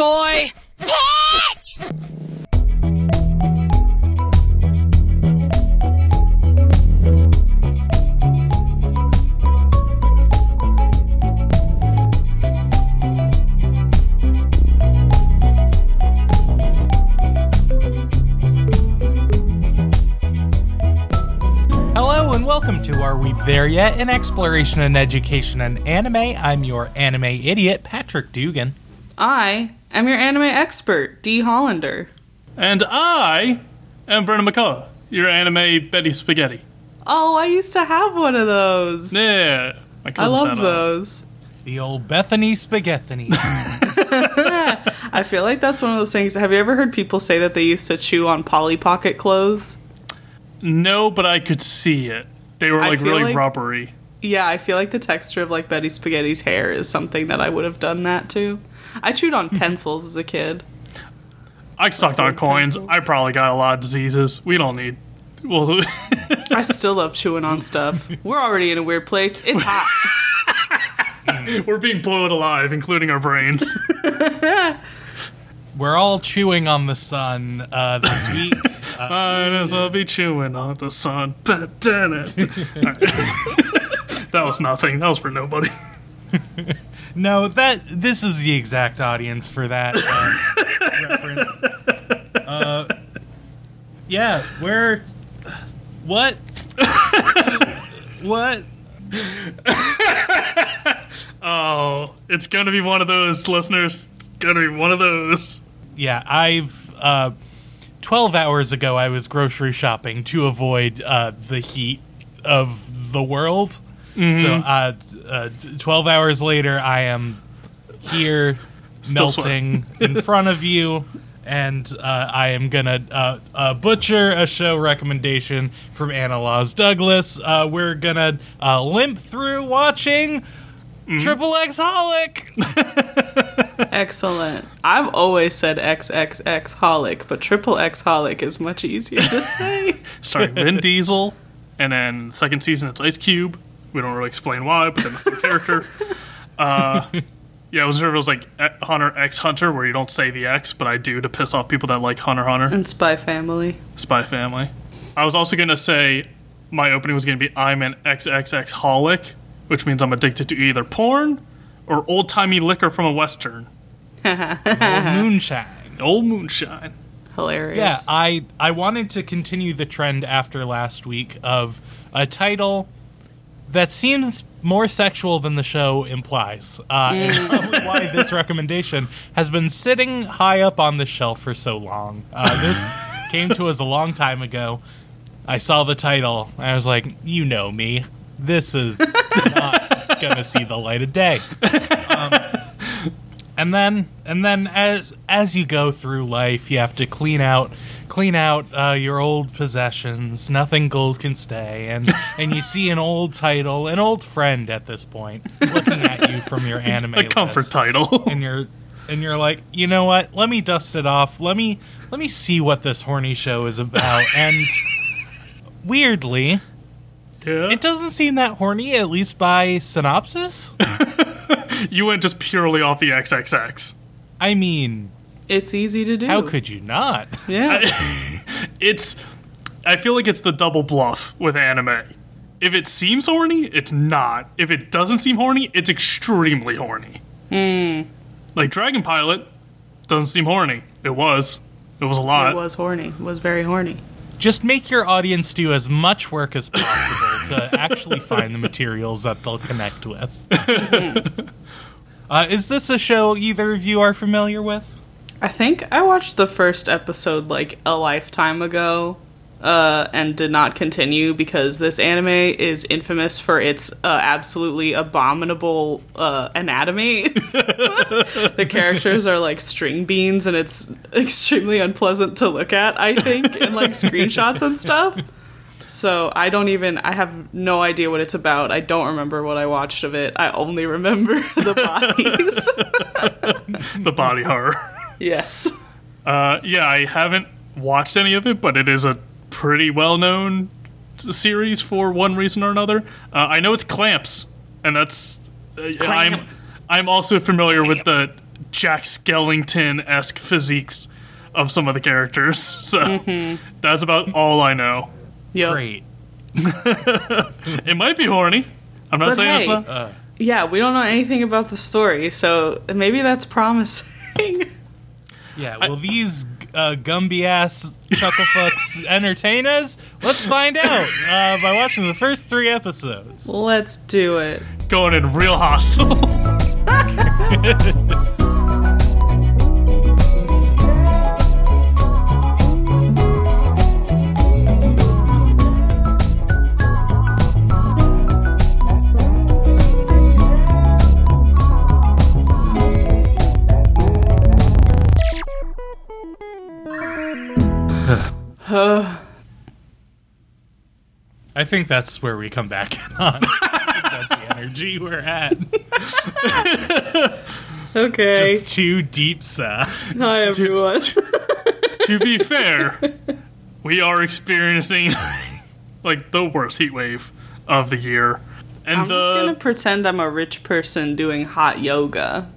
boy! And welcome to Are We There Yet? An exploration in education and anime. I'm your anime idiot, Patrick Dugan. I am your anime expert, D. Hollander. And I am Brennan McCullough, your anime Betty Spaghetti. Oh, I used to have one of those. Yeah, my I love had a- those. The old Bethany Spaghetti. I feel like that's one of those things. Have you ever heard people say that they used to chew on Polly Pocket clothes? No, but I could see it. They were like really like- rubbery. Yeah, I feel like the texture of like Betty Spaghetti's hair is something that I would have done that to. I chewed on pencils as a kid. I sucked on coins. pencils. I probably got a lot of diseases. We don't need. Well, I still love chewing on stuff. We're already in a weird place. It's hot. we're being blown alive, including our brains. We're all chewing on the sun uh, this week. Might as well be chewing on the sun. But damn it. that was nothing. That was for nobody. No, that this is the exact audience for that uh, reference. Uh, yeah, we're what? what? Oh, it's gonna be one of those listeners. It's gonna be one of those. Yeah, I've uh, twelve hours ago I was grocery shopping to avoid uh, the heat of the world. So, uh, uh, twelve hours later, I am here melting in front of you, and uh, I am gonna uh, uh, butcher a show recommendation from Anna Laws Douglas. Uh, we're gonna uh, limp through watching. Triple X Holic. Excellent. I've always said XXX holic, but triple X holic is much easier to say. starring Vin Diesel, and then second season it's Ice Cube. We don't really explain why, but then it's the character. Uh, yeah, I was sure if it was like Hunter X Hunter, where you don't say the X, but I do to piss off people that like Hunter Hunter and Spy Family. Spy Family. I was also gonna say my opening was gonna be I'm an XXX holic, which means I'm addicted to either porn or old timey liquor from a western, old Moonshine. old moonshine. Hilarious. Yeah, I I wanted to continue the trend after last week of a title that seems more sexual than the show implies, uh, and probably why this recommendation has been sitting high up on the shelf for so long. Uh, this came to us a long time ago. I saw the title. and I was like, you know me. This is not gonna see the light of day and then and then as as you go through life you have to clean out clean out uh, your old possessions. Nothing gold can stay. And and you see an old title an old friend at this point looking at you from your anime A comfort title. and you're and you're like you know what? Let me dust it off. Let me let me see what this horny show is about. And weirdly yeah. it doesn't seem that horny at least by synopsis You went just purely off the XXX. i mean It's easy to do. how could you not Yeah. It's. I feel like it's the double bluff with anime. If it seems horny, it's not. If it doesn't seem horny, it's extremely horny. Hmm. Like Dragon Pilot doesn't seem horny. It was. It was a lot. it was horny. It was very horny. just make your audience do as much work as possible to actually find the materials that they'll connect with. Hmm. Uh, is this a show either of you are familiar with? I think I watched the first episode like a lifetime ago uh, and did not continue because this anime is infamous for its uh, absolutely abominable uh, anatomy. the characters are like string beans and it's extremely unpleasant to look at, I think, in like screenshots and stuff. So I don't even I have no idea what it's about. I don't remember what I watched of it. I only remember the bodies. the body horror. yes. Uh, yeah, I haven't watched any of it, but it is a pretty well known series for one reason or another. Uh, I know it's CLAMP's, and that's. Uh, I'm I'm also familiar with the Jack Skellington esque physiques of some of the characters. So that's about all I know. Yep. Great. It might be horny. I'm not But saying it's hey, not. Yeah, we don't know anything about the story, so maybe that's promising. Yeah, will these uh, Gumby ass chucklefucks entertain us? Let's find out uh, by watching the first three episodes. Let's do it. Going in real hostile. I think that's where we come back in on. that's the energy we're at. Okay. Just two deep sighs. Hi, everyone. to be fair, we are experiencing like the worst heat wave of the year. And I'm the just gonna pretend I'm a rich person doing hot yoga.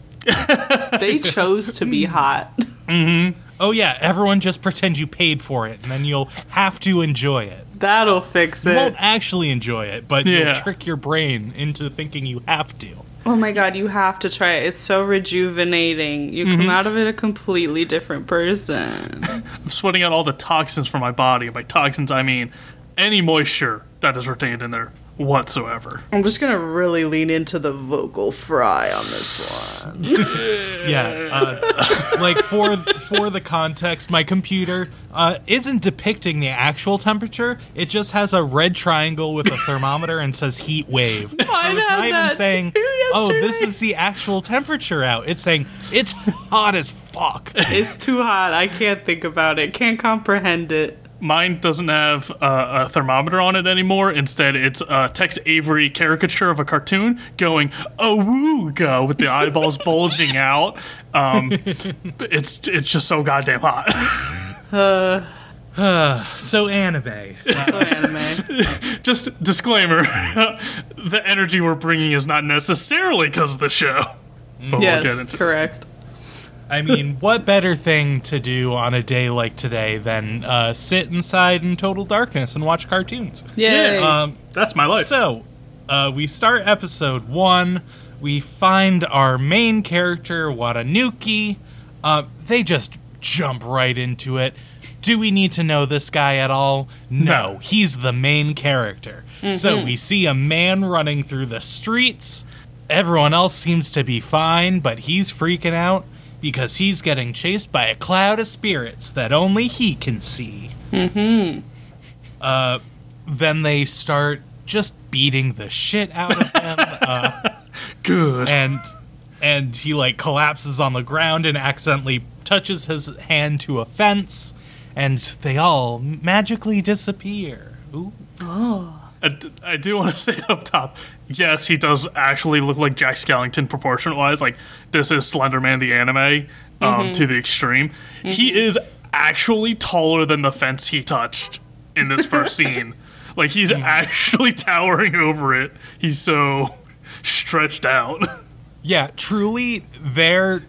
they chose to be hot. Mm-hmm. Oh yeah, everyone just pretend you paid for it, and then you'll have to enjoy it. That'll fix it. You it. won't actually enjoy it, but Yeah. you'll trick your brain into thinking you have to. Oh my god, you have to try it. It's so rejuvenating. You come mm-hmm. out of it a completely different person. I'm sweating out all the toxins from my body. By toxins, I mean any moisture that is retained in there whatsoever. I'm just gonna really lean into the vocal fry on this one. Yeah, uh, like for for the context, my computer uh, isn't depicting the actual temperature. It just has a red triangle with a thermometer and says heat wave. So Mine it's not even saying, "Oh, this is the actual temperature out." It's saying it's hot as fuck. It's too hot. I can't think about it. Can't comprehend it. Mine doesn't have uh, a thermometer on it anymore. Instead, it's a Tex Avery caricature of a cartoon going "awooga" with the eyeballs bulging out. Um, it's it's just so goddamn hot. So anime. So anime. just disclaimer: the energy we're bringing is not necessarily because of the show. But we'll get yes, into correct. I mean, what better thing to do on a day like today than uh, sit inside in total darkness and watch cartoons? Yay. Um, That's my life. So, uh, we start episode one. We find our main character, Watanuki. Uh, they just jump right into it. Do we need to know this guy at all? No, No. he's the main character. So we see a man running through the streets. Everyone else seems to be fine, but he's freaking out because he's getting chased by a cloud of spirits that only he can see. Mm-hmm. Uh, then they start just beating the shit out of him. uh, Good. and and he like collapses on the ground and accidentally touches his hand to a fence and they all magically disappear. Ooh. I, d- I do want to say up top, yes, he does actually look like Jack Skellington proportion wise. Like this is Slenderman the anime um, mm-hmm. to the extreme. He mm-hmm. is actually taller than the fence he touched in this first scene. Like he's mm. actually towering over it. He's so stretched out. Yeah, truly they're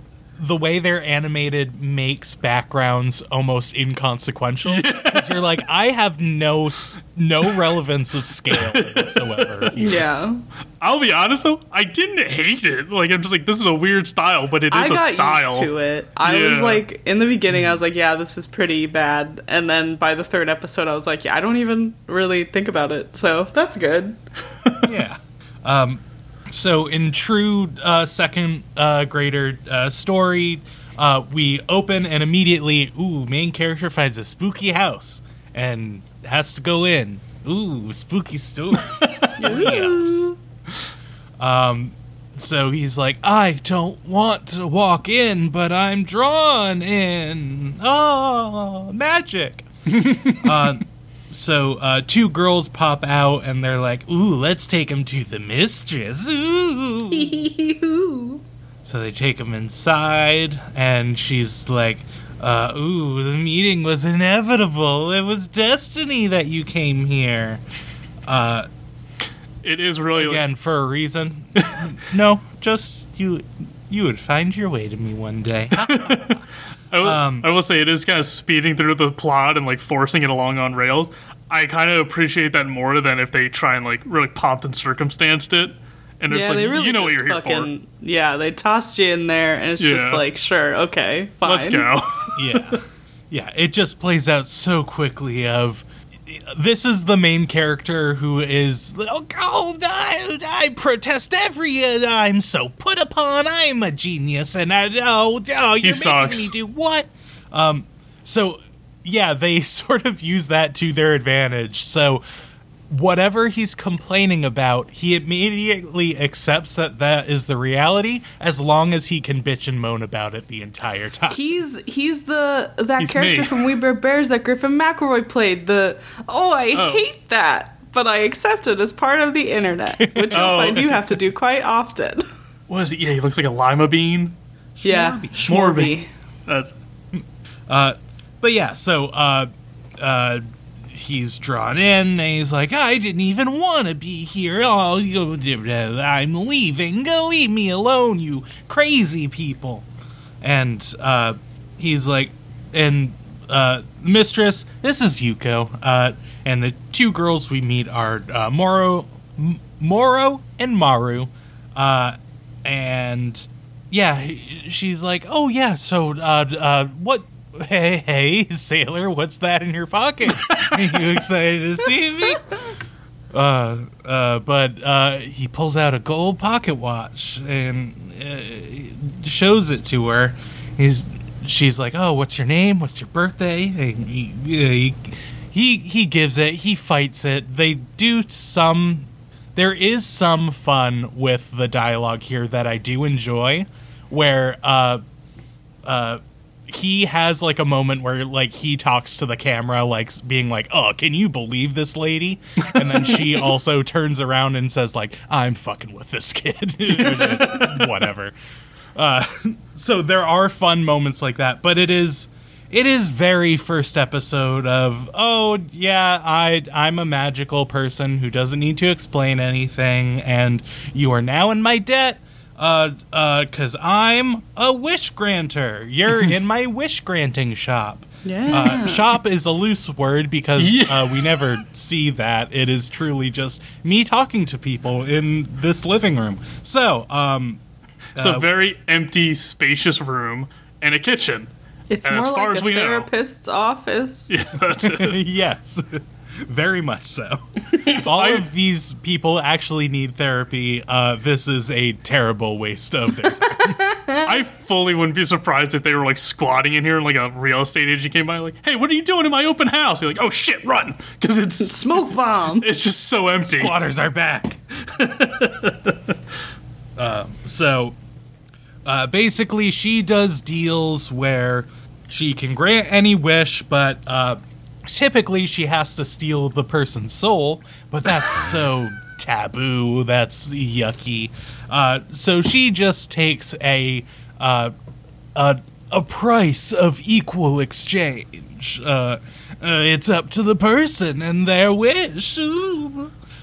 the way they're animated makes backgrounds almost inconsequential because you're like I have no no relevance of scale whatsoever. yeah. I'll be honest though, I didn't hate it. Like I'm just like this is a weird style, but it is I is a got style. used to it. I was like, in the beginning, I was like, yeah, this is pretty bad. And then by the third episode, I was like, yeah, I don't even really think about it. So that's good. yeah. Um, so in true uh, second uh, grader uh, story, uh, we open and immediately, ooh, main character finds a spooky house and has to go in. Ooh, spooky story. spooky house. Um, so he's like, I don't want to walk in, but I'm drawn in. Oh, magic. uh, so uh, two girls pop out and they're like, "Ooh, let's take him to the mistress." Ooh. so they take him inside, and she's like, uh, "Ooh, the meeting was inevitable. It was destiny that you came here It is really again for a reason." no, just you. you would find your way to me one day. I will, Um, I will say it is kind of speeding through the plot and like forcing it along on rails. I kind of appreciate that more than if they try and like really popped and circumstanced it. And it's yeah, like they really you know what just you're here fucking yeah. They tossed you in there, and it's just like sure, okay, fine. Let's go. yeah yeah it just plays out so quickly of this is the main character who is oh God, I, I protest every uh, I'm so put upon. I'm a genius and I oh, oh you're making me do what? Um so yeah they sort of use that to their advantage. So whatever he's complaining about, he immediately accepts that that is the reality as long as he can bitch and moan about it the entire time. He's he's the that He's character me. from We Bare Bears that Griffin McElroy played. The oh, I Oh. hate that, but I accept it as part of the internet, which Oh. find you have to do quite often. Was it? Yeah, he looks like a lima bean. yeah, Schmorby. That's Uh, But yeah, so uh uh he's drawn in and he's like, I didn't even want to be here. Oh, I'm leaving. Leave me alone, you crazy people. And uh he's like and uh mistress, this is Yuko. Uh and the two girls we meet are uh Moro M- Moro and Maru. Uh and yeah, she's like, "Oh yeah, so uh, uh, what? Hey, hey, sailor, what's that in your pocket? You excited to see me?" Uh, uh, but uh, he pulls out a gold pocket watch and uh, shows it to her. He's, she's like, "Oh, what's your name? What's your birthday?" And he, he, he, he gives it. He fights it. They do some there is some fun with the dialogue here that I do enjoy, where uh, uh, he has like a moment where like he talks to the camera, like being like, "Oh, can you believe this lady?" And then she also turns around and says, "Like, I'm fucking with this kid." Whatever. Uh, so there are fun moments like that, but it is it is very first episode of oh yeah i i'm a magical person who doesn't need to explain anything and you are now in my debt uh uh cuz i'm a wish granter you're in my wish granting shop Yeah. uh, shop is a loose word because Yeah. uh, we never see that. It is truly just me talking to people in this living room. So, um, it's a very empty, spacious room and a kitchen. It's And more as far like as a we know- therapist's office. Yeah, that's it. yes, very much so. If all of these people actually need therapy, uh, this is a terrible waste of their time. I fully wouldn't be surprised if they were like squatting in here and like a real estate agent came by, like, "Hey, what are you doing in my open house?" You're like, "Oh shit, run!" Because it's Smoke bomb. it's just so empty. Squatters are back. Um, so, uh, basically, she does deals where she can grant any wish, but uh, typically she has to steal the person's soul. But that's so taboo. That's yucky. Uh, so she just takes a uh, a a price of equal exchange. Uh, uh, it's up to the person and their wish.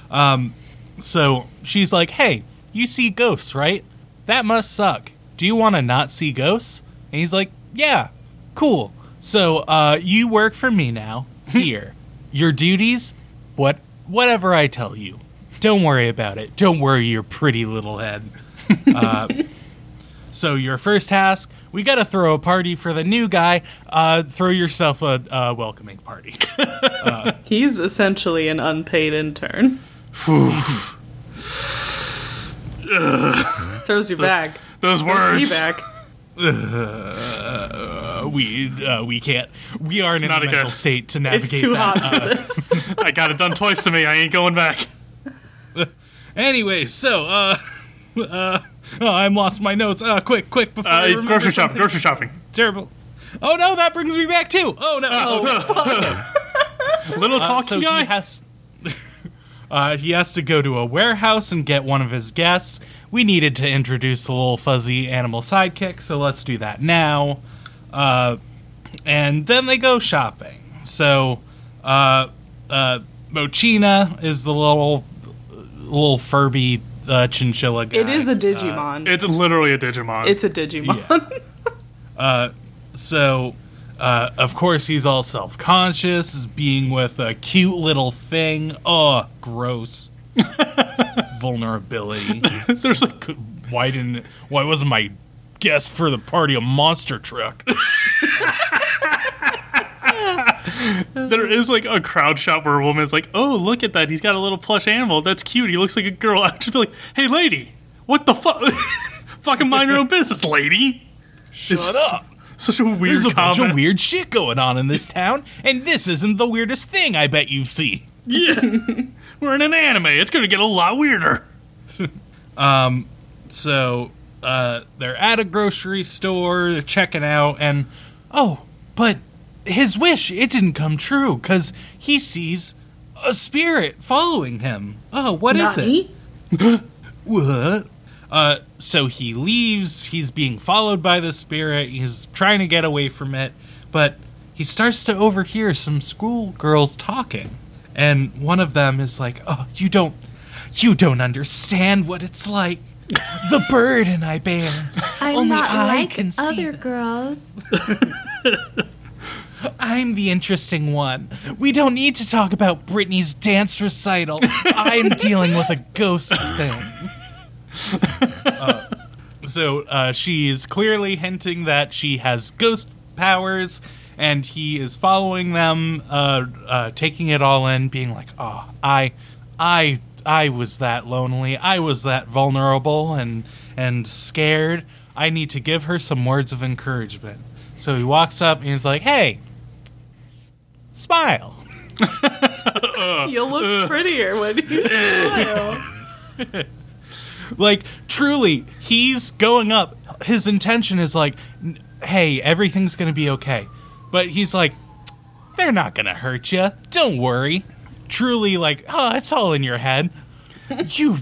Um, so she's like, "Hey, you see ghosts, right? That must suck. Do you want to not see ghosts?" And he's like, "Yeah, cool. So, uh, you work for me now. Here, your duties, what, whatever I tell you. Don't worry about it. Don't worry your pretty little head." Uh, so your first task, we got to throw a party for the new guy. Uh, throw yourself a, a welcoming party. He's essentially an unpaid intern. Throws you back. Those Me words. back. Uh, we uh, we can't. We aren't in Not a mental again. state to navigate It's too that. hot for this. I got it done twice to me. I ain't going back. Anyway, so uh, uh, oh, I'm lost my notes. Uh, quick, quick before I Uh, remember grocery shopping. Grocery shopping. Terrible. Oh no, that brings me back too. Oh no. Oh, Little Uh, talking so guy. he has. Uh, he has to go to a warehouse and get one of his guests. We needed to introduce the little fuzzy animal sidekick, so let's do that now. Uh, and then they go shopping. So, uh, uh, Mokona is the little little Furby uh, chinchilla guy. It is a Digimon. It's literally a Digimon. it's a Digimon. So, uh, of course, he's all self conscious, being with a cute little thing. Oh, gross. Vulnerability. There's like why didn't? Why wasn't my guest for the party a monster truck? there is like a crowd shot where a woman's like, "Oh, look at that! He's got a little plush animal. That's cute. He looks like a girl." I'd just be like, "Hey, lady, what the fuck? Fucking mind your own business, lady." Shut up. Such a weird There's a bunch of weird shit going on in this town, and this isn't the weirdest thing I bet you've seen. Yeah, we're in an anime. It's gonna get a lot weirder. So uh, they're at a grocery store, they're checking out, and oh, but his wish it didn't come true because he sees a spirit following him. Oh, what is it? Nani? What? Uh, so he leaves. He's being followed by the spirit. He's trying to get away from it, but he starts to overhear some schoolgirls talking, and one of them is like, "Oh, you don't, you don't understand what it's like. The burden I bear. I'm Only not I like can see other that. girls. I'm the interesting one. We don't need to talk about Britney's dance recital. I'm dealing with a ghost thing. Uh, so uh, she is clearly hinting that she has ghost powers, and he is following them, uh, uh, taking it all in, being like, "Oh, I, I, I was that lonely. I was that vulnerable and and scared. I need to give her some words of encouragement." So he walks up and he's like, "Hey, s- smile." You'll look prettier when you smile. like truly he's going up his intention is like hey everything's gonna be okay but he's like they're not gonna hurt you don't worry. Truly like oh it's all in your head. You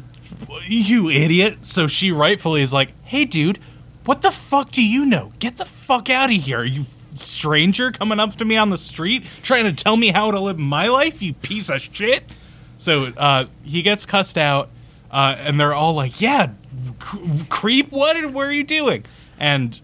you idiot. So she rightfully is like hey dude what the fuck do you know? Get the fuck out of here you stranger coming up to me on the street trying to tell me how to live my life you piece of shit. So uh, he gets cussed out, uh, and they're all like, "Yeah, c- creep, what? are- you doing?" And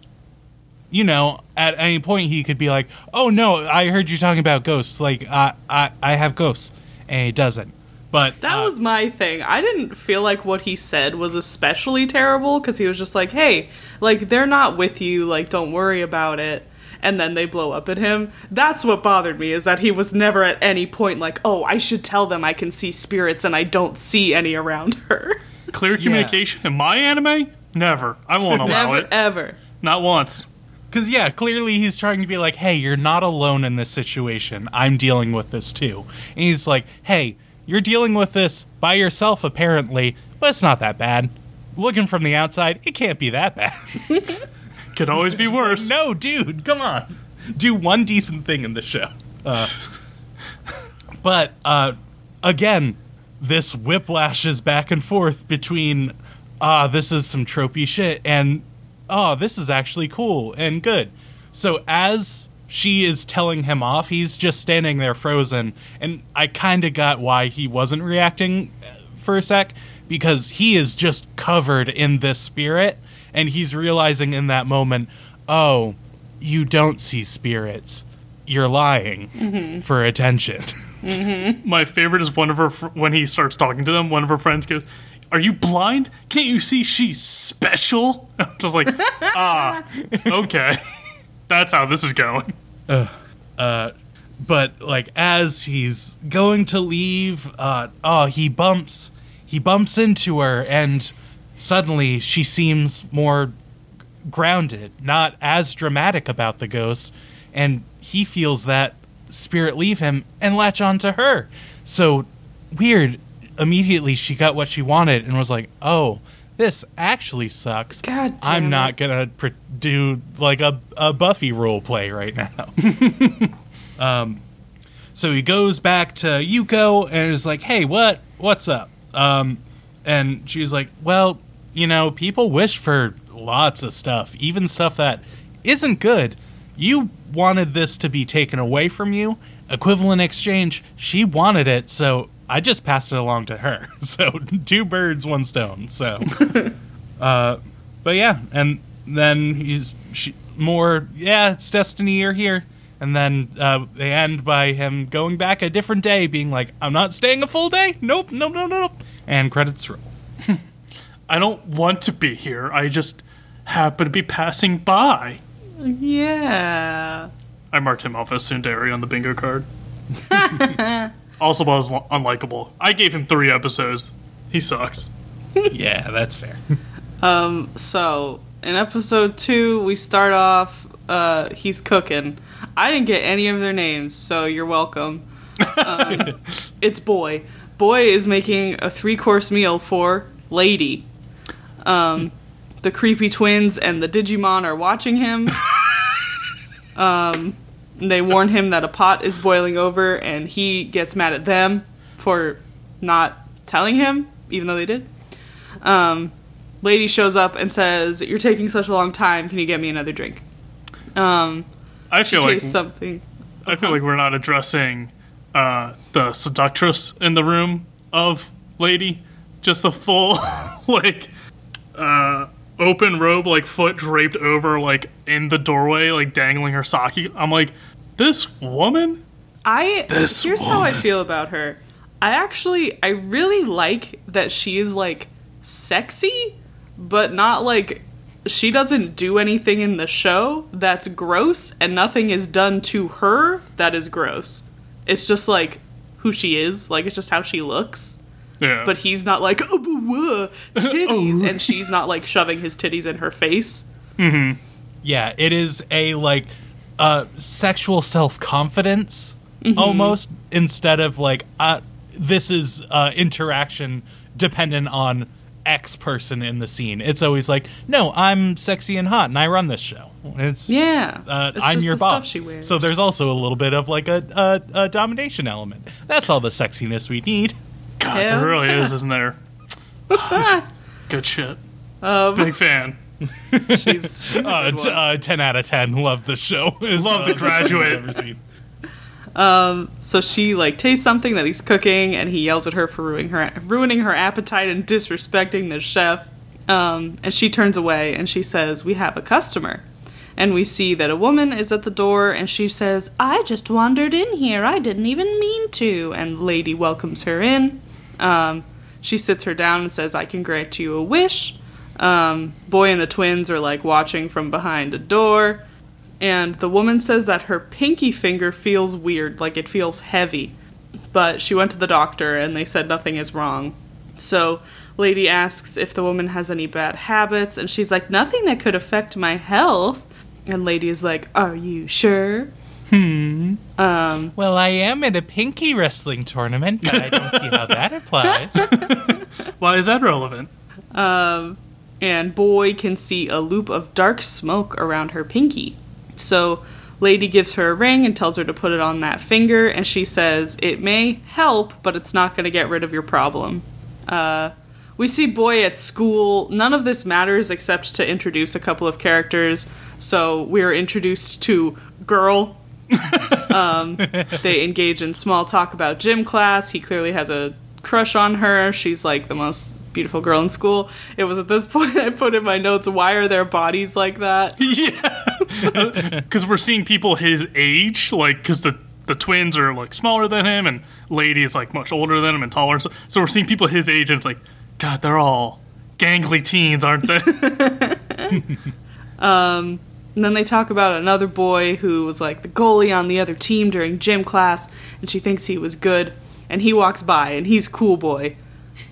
you know, at any point he could be like, "Oh no, I heard you talking about ghosts. Like, I, I, I have ghosts," and he doesn't. But That uh, was my thing. I didn't feel like what he said was especially terrible because he was just like, hey, like, they're not with you, like, don't worry about it. And then they blow up at him. That's what bothered me, is that he was never at any point like, oh, I should tell them I can see spirits and I don't see any around her. Clear communication in my anime? Never. I won't allow never, it. ever. Not once. Because, yeah, clearly he's trying to be like, hey, you're not alone in this situation. I'm dealing with this too. And he's like, hey, you're dealing with this by yourself, apparently, but it's not that bad. Looking from the outside, it can't be that bad. Could always be worse. no, dude, come on. Do one decent thing in the show. Uh, but, uh, again, this whiplashes back and forth between, ah, this is some tropey shit, and, ah, this is actually cool and good. So as she is telling him off, he's just standing there frozen, and I kind of got why he wasn't reacting uh, for a sec because he is just covered in this spirit, and he's realizing in that moment, oh, you don't see spirits. You're lying for attention. My favorite is one of her fr- when he starts talking to them. One of her friends goes, "Are you blind? Can't you see she's special?" I'm just like, ah, okay, that's how this is going. Uh, but like as he's going to leave uh oh he bumps he bumps into her and suddenly she seems more grounded not as dramatic about the ghost and he feels that spirit leave him and latch onto her so weird immediately she got what she wanted and was like oh this actually sucks God damn i'm it. not gonna pr- do like a, a buffy role play right now So he goes back to Yuko and is like, "Hey, what? What's up?" Um, and she's like, "Well, you know, people wish for lots of stuff, even stuff that isn't good. You wanted this to be taken away from you. Equivalent exchange. She wanted it, so I just passed it along to her. So two birds, one stone. So, uh, but yeah, and then he's she, more. Yeah, it's destiny. You're here. And then uh, they end by him going back a different day, being like, "I'm not staying a full day. Nope, nope, nope, nope." And credits roll. I don't want to be here. I just happen to be passing by. Yeah. I marked him off as tsundere on the bingo card. Also was lo- unlikable. I gave him three episodes. He sucks. yeah, that's fair. Um, So in episode two, we start off. Uh, he's cooking. I didn't get any of their names, so you're welcome. Um, it's Boy. Boy is making a three course meal for Lady. Um, the creepy twins and the Digimon are watching him. um, they warn him that a pot is boiling over, and he gets mad at them for not telling him, even though they did. Um, lady shows up and says, "You're taking such a long time. Can you get me another drink?" Um, I feel like something. I feel like we're not addressing uh, the seductress in the room of Lady. Just the full like uh, open robe, like foot draped over, like in the doorway, like dangling her sake. I'm like, this woman. I This here's how I feel about her. I actually I really like that she is like sexy, but not like she doesn't do anything in the show that's gross and nothing is done to her that is gross. It's just like who she is, like it's just how she looks. Yeah, But he's not like oh, whoa, titties and she's not like shoving his titties in her face. Yeah, it is a like uh sexual self-confidence almost instead of like uh this is uh interaction dependent on X person in the scene. It's always like, "No, I'm sexy and hot and I run this show." It's Yeah, uh, It's I'm just your the stuff boss. she wears. So there's also a little bit of like a, a, a domination element. That's all the sexiness we need. God, hell there really yeah. is, isn't there? Good shit. um, Big fan. she's, she's a Uh, good t- uh, 10 out of 10. Love the show. Love The Graduate. So she like tastes something that he's cooking, and he yells at her for ruining her ruining her appetite and disrespecting the chef. Um, and she turns away and she says, "We have a customer." And we see that a woman is at the door, and she says, "I just wandered in here. I didn't even mean to." And lady welcomes her in. Um, she sits her down and says, "I can grant you a wish." Um, boy and the twins are like watching from behind a door. And the woman says that her pinky finger feels weird, like it feels heavy. But she went to the doctor and they said nothing is wrong. So, Lady asks if the woman has any bad habits, and she's like, nothing that could affect my health. And Lady is like, Are you sure? Um, Well, I am in a pinky wrestling tournament, but I don't see how that applies. Why is that relevant? and Boy can see a loop of dark smoke around her pinky. So, Lady gives her a ring and tells her to put it on that finger, and she says, It may help, but it's not going to get rid of your problem. Uh, we see Boy at school. None of this matters except to introduce a couple of characters. So, we're introduced to Girl. um, they engage in small talk about gym class. He clearly has a crush on her. She's like the most beautiful girl in school. It was at this point I put in my notes, why are their bodies like that? Yeah. Because we're seeing people his age, like because the the twins are like smaller than him, and Lady is like much older than him and taller. So, so we're seeing people his age, and it's like, God, they're all gangly teens, aren't they? And then they talk about another boy who was like the goalie on the other team during gym class, and she thinks he was good. And he walks by, and he's cool boy.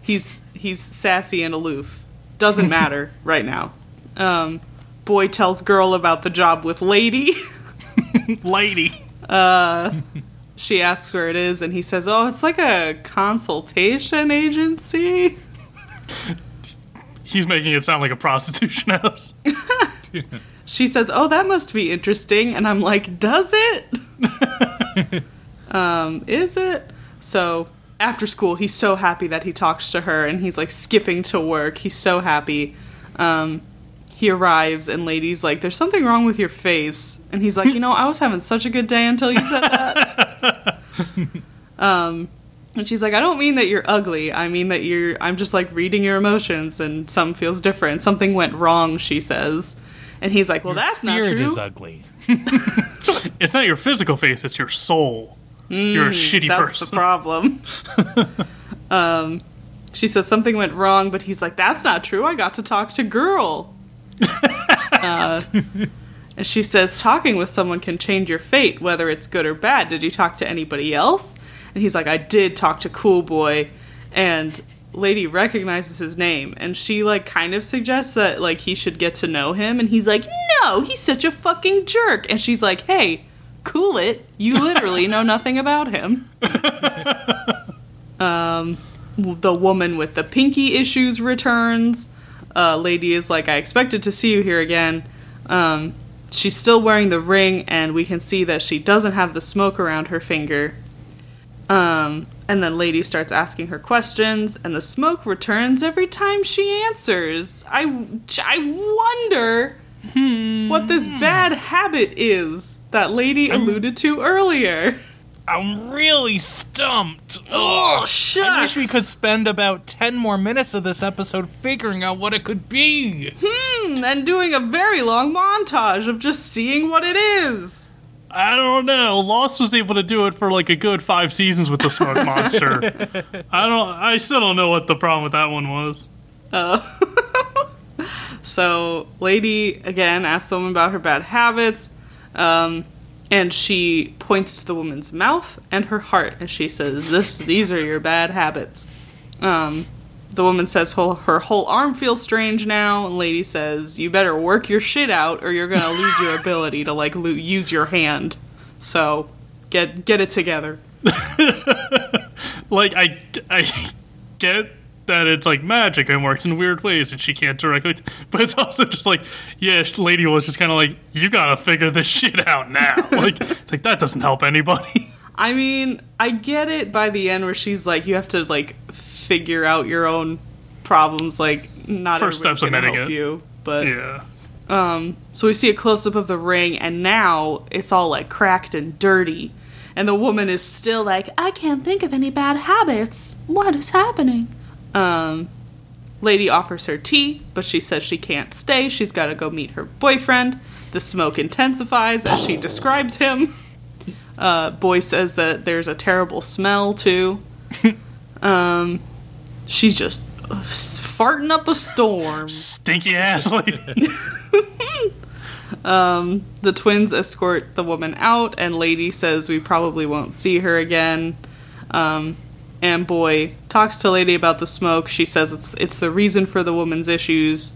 He's he's sassy and aloof. Doesn't matter right now. Um, boy tells girl about the job with lady. Lady. she asks where it is, and he says, "Oh, it's like a consultation agency." He's making it sound like a prostitution house. She says, "Oh, that must be interesting," and I'm like, "Does it? um, is it?" So after school, he's so happy that he talks to her, and he's like skipping to work. He's so happy. Um, he arrives, and lady's like, "There's something wrong with your face," and he's like, "You know, I was having such a good day until you said that." um, And she's like, I don't mean that you're ugly. I mean that you're. I'm just like reading your emotions, and some feels different. Something went wrong, she says. And he's like, Well, Your that's not spirit true. is ugly. It's not your physical face; it's your soul. You're a shitty Mm, That's person. the problem. um, she says something went wrong, but he's like, "That's not true. I got to talk to girl." uh, and she says, "Talking with someone can change your fate, whether it's good or bad. Did you talk to anybody else?" And he's like, "I did talk to Cool Boy," and lady recognizes his name and she like kind of suggests that like he should get to know him and he's like no he's such a fucking jerk. And she's like hey cool it. You literally know nothing about him. Um the woman with the pinky issues returns. Uh lady is like i expected to see you here again. Um she's still wearing the ring and we can see that she doesn't have the smoke around her finger. Um, and then Lady starts asking her questions, and the smoke returns every time she answers. I, I wonder what this bad habit is that Lady alluded to earlier. I'm really stumped. Oh, Ugh. I wish we could spend about 10 more minutes of this episode figuring out what it could be. Hmm, and doing a very long montage of just seeing what it is. I don't know. Lost was able to do it for like a good five seasons with the smoke monster. I don't. I still don't know what the problem with that one was. So, Lady again asks the woman about her bad habits, um, and she points to the woman's mouth and her heart, and she says, "This, these are your bad habits." Um, the woman says her whole arm feels strange now, and Lady says, "You better work your shit out, or you're gonna lose your ability to like lo- use your hand." So, get get it together. Like I, I get that it's like magic and works in weird ways, and she can't directly. But it's also just like, yeah, lady was just kind of like, you gotta figure this shit out now. like it's like that doesn't help anybody. I mean, I get it by the end where she's like, you have to like figure out your own problems. Like, not First steps of mitigate. you. But yeah. um, so we see a close up of the ring, and now it's all like cracked and dirty. And the woman is still like, I can't think of any bad habits. What is happening? Um, lady offers her tea, but she says she can't stay. She's got to go meet her boyfriend. The smoke intensifies as she describes him. Uh, boy says that there's a terrible smell too. um, she's just uh, farting up a storm. Stinky ass lady. The twins escort the woman out, and Lady says we probably won't see her again. Um, and Boy talks to Lady about the smoke. She says it's it's the reason for the woman's issues.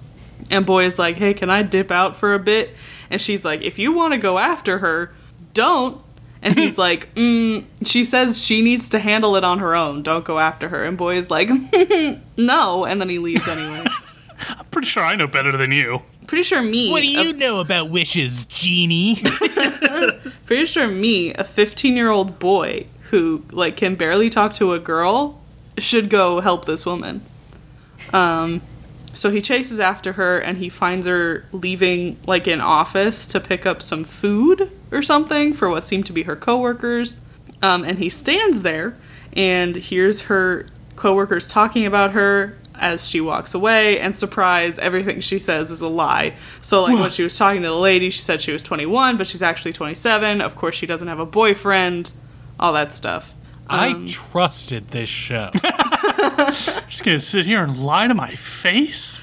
And Boy is like, "Hey, can I dip out for a bit?" And she's like, "If you want to go after her, don't." And he's like, mm, "She says she needs to handle it on her own. Don't go after her." And Boy is like, "No," and then he leaves anyway. I'm pretty sure I know better than you. Pretty sure me. What do a you know about wishes, genie? Pretty sure me, a 15 year old boy who like can barely talk to a girl, should go help this woman. Um, so he chases after her and he finds her leaving like an office to pick up some food or something for what seemed to be her coworkers. Um, and he stands there and hears her coworkers talking about her as she walks away. And surprise everything she says is a lie. So like when she was talking to the lady she said she was 21 but she's actually 27 of course she doesn't have a boyfriend all that stuff I Um, trusted this show. Just gonna sit here and lie to my face.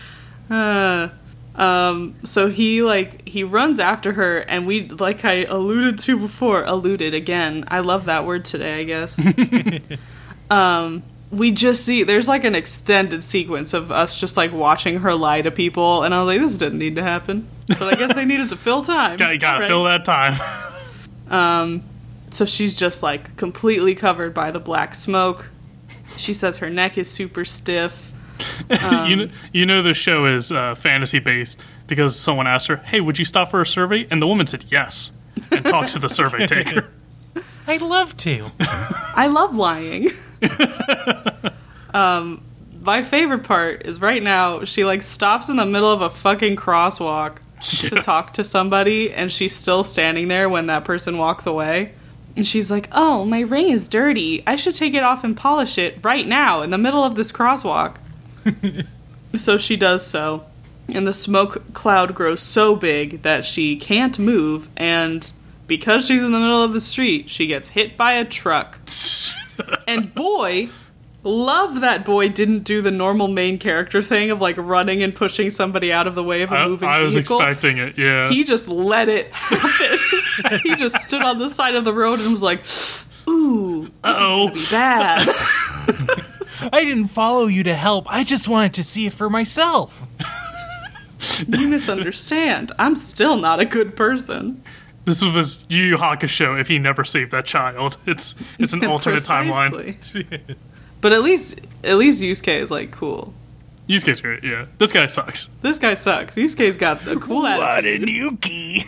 Uh, um, so he like he runs after her, and we like I alluded to before, alluded again. I love that word today. I guess. um, we just see there's like an extended sequence of us just like watching her lie to people, and I was like, this didn't need to happen, but I guess they needed to fill time. Gotta, gotta Right. fill that time. So she's just like completely covered by the black smoke. She says her neck is super stiff. you Um, know, you know the show is uh, fantasy based because someone asked her, "Hey, would you stop for a survey?" And the woman said yes, and talks to the survey taker. I'd love to. I love lying. um, my favorite part is right now she like stops in the middle of a fucking crosswalk to talk to somebody, and she's still standing there when that person walks away. And she's like, "Oh, my ring is dirty. I should take it off and polish it right now in the middle of this crosswalk." so she does so, and the smoke cloud grows so big that she can't move and because she's in the middle of the street, she gets hit by a truck. and boy, love that boy didn't do the normal main character thing of like running and pushing somebody out of the way of a I, moving I was expecting it. Yeah. he just let it happen. he just stood on the side of the road and was like, "Ooh, this Uh-oh. is gonna be bad." I didn't follow you to help. I just wanted to see it for myself. you misunderstand. I'm still not a good person. This was Yu Yu Hakusho if he never saved that child. It's it's an alternate timeline. But at least at least Yusuke is like cool. Yusuke's great, yeah. This guy sucks. This guy sucks. Yusuke's got a cool attitude. What a Yuki.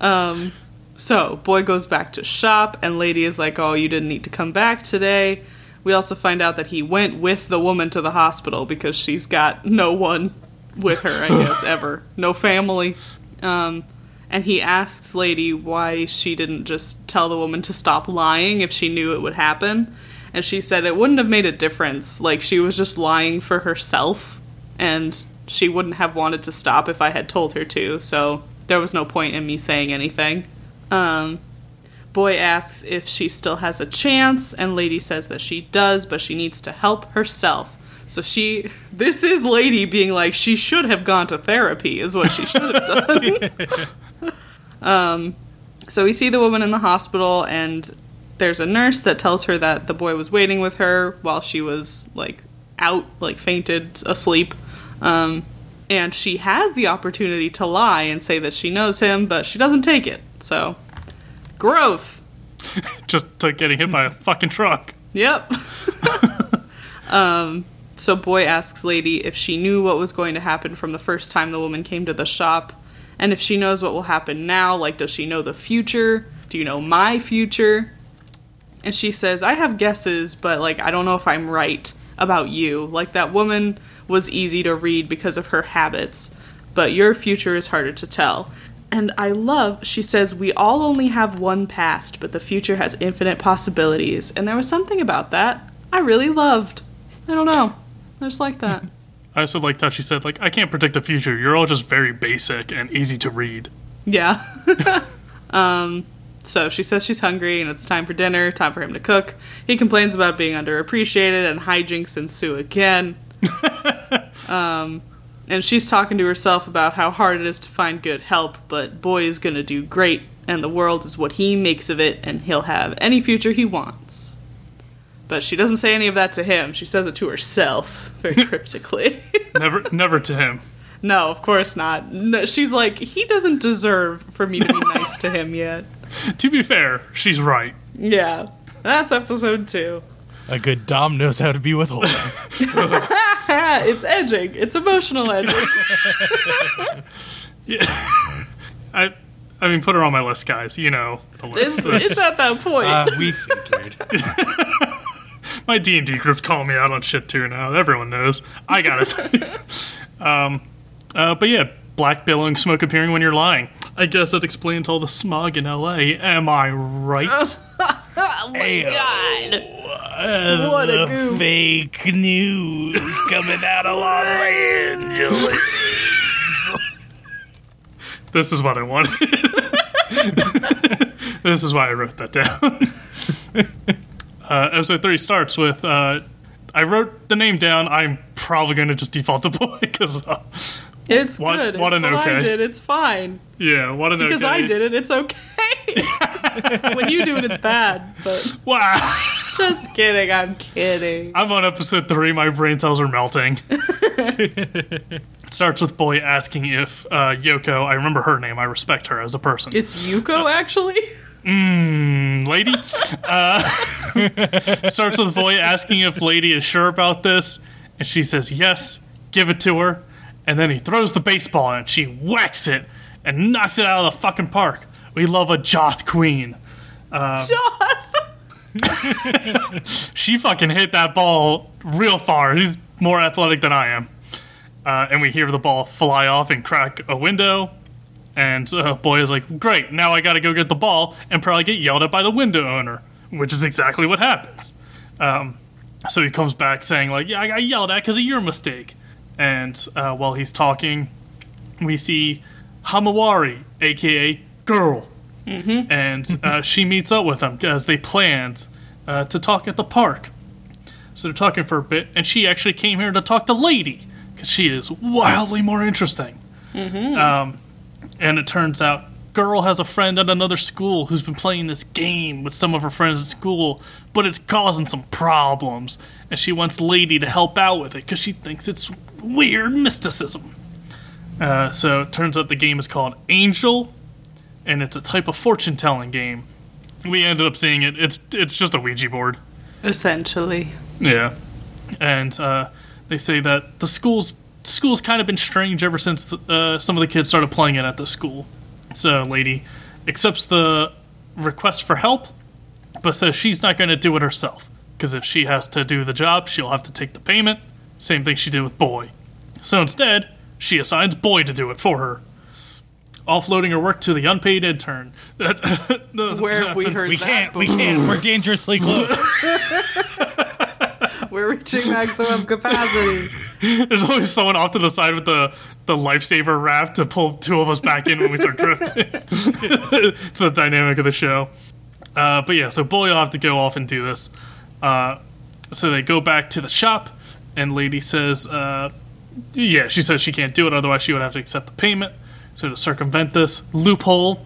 So, boy goes back to shop, and lady is like, Oh, you didn't need to come back today. We also find out that he went with the woman to the hospital because she's got no one with her, I guess, ever. No family. Um, and he asks lady why she didn't just tell the woman to stop lying if she knew it would happen. And she said it wouldn't have made a difference. Like, she was just lying for herself, and she wouldn't have wanted to stop if I had told her to, so there was no point in me saying anything. Um, boy asks if she still has a chance, and Lady says that she does, but she needs to help herself. So she, this is Lady being like, she should have gone to therapy, is what she should have done. um, so we see the woman in the hospital, and there's a nurse that tells her that the boy was waiting with her while she was like out, like fainted, asleep. Um, and she has the opportunity to lie and say that she knows him, but she doesn't take it. So, growth. Just to getting hit by a fucking truck. Yep. um, so boy asks lady if she knew what was going to happen from the first time the woman came to the shop, and if she knows what will happen now. Like, does she know the future? Do you know my future? And she says, I have guesses, but like, I don't know if I'm right about you. Like, that woman was easy to read because of her habits, but your future is harder to tell. And I love, she says, we all only have one past, but the future has infinite possibilities. And there was something about that I really loved. I don't know. I just like that. I also liked how she said, like, I can't predict the future. You're all just very basic and easy to read. Yeah. um, so she says she's hungry and it's time for dinner, time for him to cook. He complains about being underappreciated and hijinks ensue again. um, and she's talking to herself about how hard it is to find good help, but boy is gonna do great, and the world is what he makes of it, and he'll have any future he wants. But she doesn't say any of that to him. She says it to herself, very cryptically. Never, never to him. No, of course not. No, she's like, he doesn't deserve for me to be nice to him yet. To be fair, she's right. Yeah, that's episode two. A good Dom knows how to be withholding. It's edging. It's emotional edging. yeah. I, I mean, put her on my list, guys. You know the list. It's, it's at that point. uh, we figured. my D and D group's calling me out on shit too now. Everyone knows. I got it. um, uh, but yeah, black billowing smoke appearing when you're lying. I guess that explains all the smog in L.A. Am I right? oh my god. Uh, What a goof. fake news coming out of Los Angeles. This is what I wanted. this is why I wrote that down. uh, episode three starts with uh, I wrote the name down. I'm probably going to just default to boy because uh, It's What- good. what it's an what I okay. did. It's fine. yeah, what an Because okay. Because I did it, it's okay. when you do it, it's bad. But Wow. just kidding. I'm kidding. I'm on episode three. My brain cells are melting. It starts with Boy asking if uh, Yoko, I remember her name, I respect her as a person. It's Yuko, actually. Mmm, lady? Uh, starts with Boy asking if Lady is sure about this, and she says yes, give it to her. And then he throws the baseball and she whacks it and knocks it out of the fucking park. We love a Joth Queen. Joth! She fucking hit that ball real far. He's more athletic than I am. Uh, and we hear the ball fly off and crack a window. And uh, boy is like, great, now I gotta go get the ball and probably get yelled at by the window owner, which is exactly what happens. Um, so he comes back saying, like, yeah, I got yelled at because of your mistake. And uh, while he's talking, we see Himawari, aka Girl. And uh, she meets up with him as they planned uh, to talk at the park. So they're talking for a bit, and she actually came here to talk to Lady because she is wildly more interesting. Um, and it turns out, girl has a friend at another school who's been playing this game with some of her friends at school, but it's causing some problems, and she wants Lady to help out with it because she thinks it's weird mysticism. Uh, so it turns out the game is called Angel, and it's a type of fortune telling game. We ended up seeing it. It's it's just a Ouija board. Essentially. Yeah, and uh, they say that the school's school's kind of been strange ever since the, uh, some of the kids started playing it at the school. So, lady accepts the request for help, but says she's not going to do it herself because if she has to do the job, she'll have to take the payment. Same thing she did with Boy. So instead, she assigns Boy to do it for her. Offloading her work to the unpaid intern. Where have we heard We that can't. We before? can't. We're dangerously close. We're reaching maximum capacity. There's always someone off to the side with the, the lifesaver raft to pull two of us back in when we start drifting. it's the dynamic of the show. Uh, but yeah, so Bully will have to go off and do this. Uh, so they go back to the shop, and Lady says, uh, yeah, she says she can't do it, otherwise she would have to accept the payment. So to circumvent this loophole,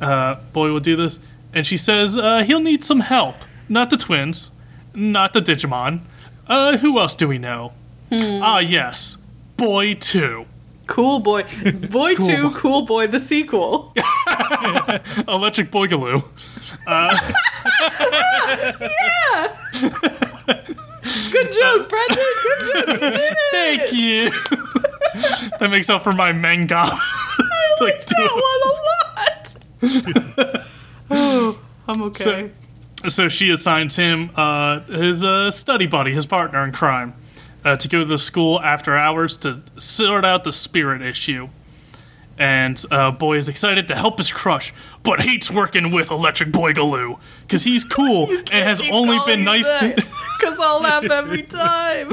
uh, Boy will do this. And she says uh, he'll need some help. Not the twins, not the Digimon. Uh, who else do we know? Ah, yes. Boy 2. Cool Boy. Boy Cool 2, Cool Boy the sequel. Electric boy Boogaloo. Good joke, Brendan. Good joke. You did it. Thank you. that makes up for my manga. like That one a lot. oh, I'm okay. so she assigns him uh, his uh, study buddy, his partner in crime, uh, to go to the school after hours to sort out the spirit issue. And uh, Boy is excited to help his crush, but hates working with Electric Boy Galoo because he's cool and has only been nice to. Because I'll laugh every time.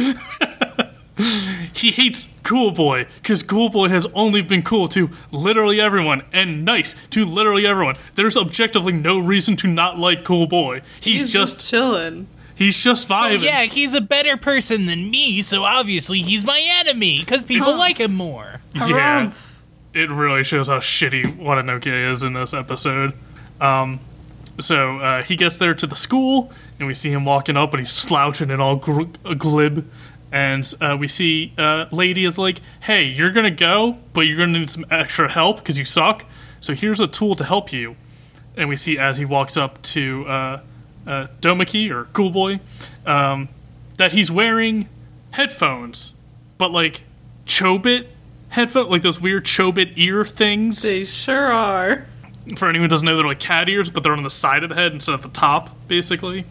he hates Cool Boy because Cool Boy has only been cool to literally everyone and nice to literally everyone. There's objectively no reason to not like Cool Boy. He's, He's just, just chilling. he's just vibing. yeah, he's a better person than me, so obviously he's my enemy because people like him more. Yeah. Harumph. it really shows how shitty Watanuki is in this episode. Um, so uh, he gets there to the school, and we see him walking up, and he's slouching and all gr- glib. And uh, we see uh, Lady is like, "Hey, you're gonna go, but you're gonna need some extra help because you suck. So here's a tool to help you." And we see as he walks up to uh, uh, Doumeki or Cool Boy um, that he's wearing headphones, but like Chobit headphone, like those weird Chobit ear things. They sure are. For anyone who doesn't know, they're like cat ears, but they're on the side of the head instead of the top, basically.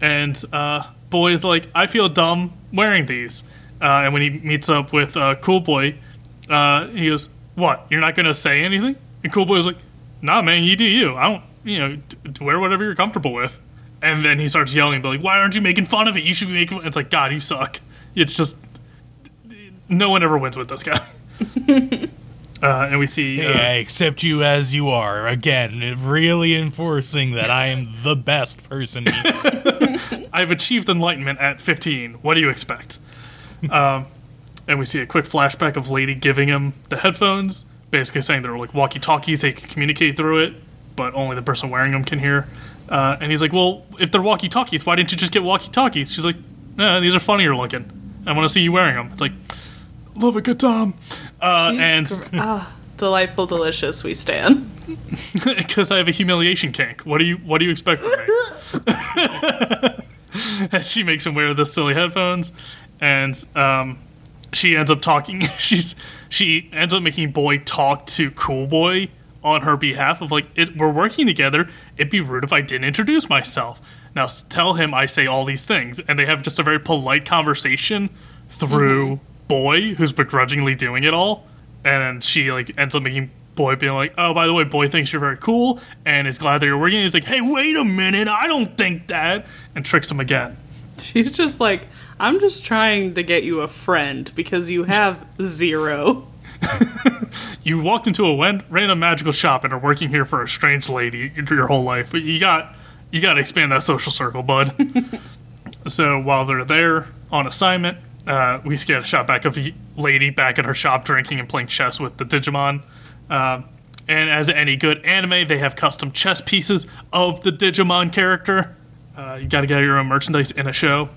And uh, Boy is like, I feel dumb wearing these. Uh, and when he meets up with uh, Cool Boy, uh, he goes, What? You're not to say anything? And Cool Boy is like, Nah, man, you do you. I don't, you know, d- wear whatever you're comfortable with. And then he starts yelling, but like, Why aren't you making fun of it? You should be making fun. It's like, God, you suck. It's just, no one ever wins with this guy. uh, and we see. Hey, uh, I accept you as you are. Again, really enforcing that I am the best person. I've achieved enlightenment at 15. What do you expect? um, and we see a quick flashback of Lady giving him the headphones, basically saying they're like walkie talkies, they can communicate through it, but only the person wearing them can hear. Uh, and he's like, Well, if they're walkie talkies, why didn't you just get walkie talkies? She's like, nah, These are funnier looking. I want to see you wearing them. It's like, Love a good time. Uh, and Ah, delightful, delicious. We stand. because I have a humiliation kink. What do you What do you expect from me? And she makes him wear the silly headphones, and um, she ends up talking. She's she ends up making Boy talk to Cool Boy on her behalf of like it, we're working together. It'd be rude if I didn't introduce myself. Now tell him I say all these things, and they have just a very polite conversation through Boy, who's begrudgingly doing it all, and then she like ends up making Boy being like, oh, by the way, Boy thinks you're very cool and is glad that you're working. He's like, hey, wait a minute, I don't think that, and tricks him again. She's just like, I'm just trying to get you a friend because you have zero. You walked into a random magical shop and are working here for a strange lady your whole life. But you got you got to expand that social circle, bud. so while they're there on assignment, uh, we get a shot back of the lady back at her shop drinking and playing chess with the Digimon. Um and as any good anime, they have custom chess pieces of the Digimon character. Uh, you got to get your own merchandise in a show.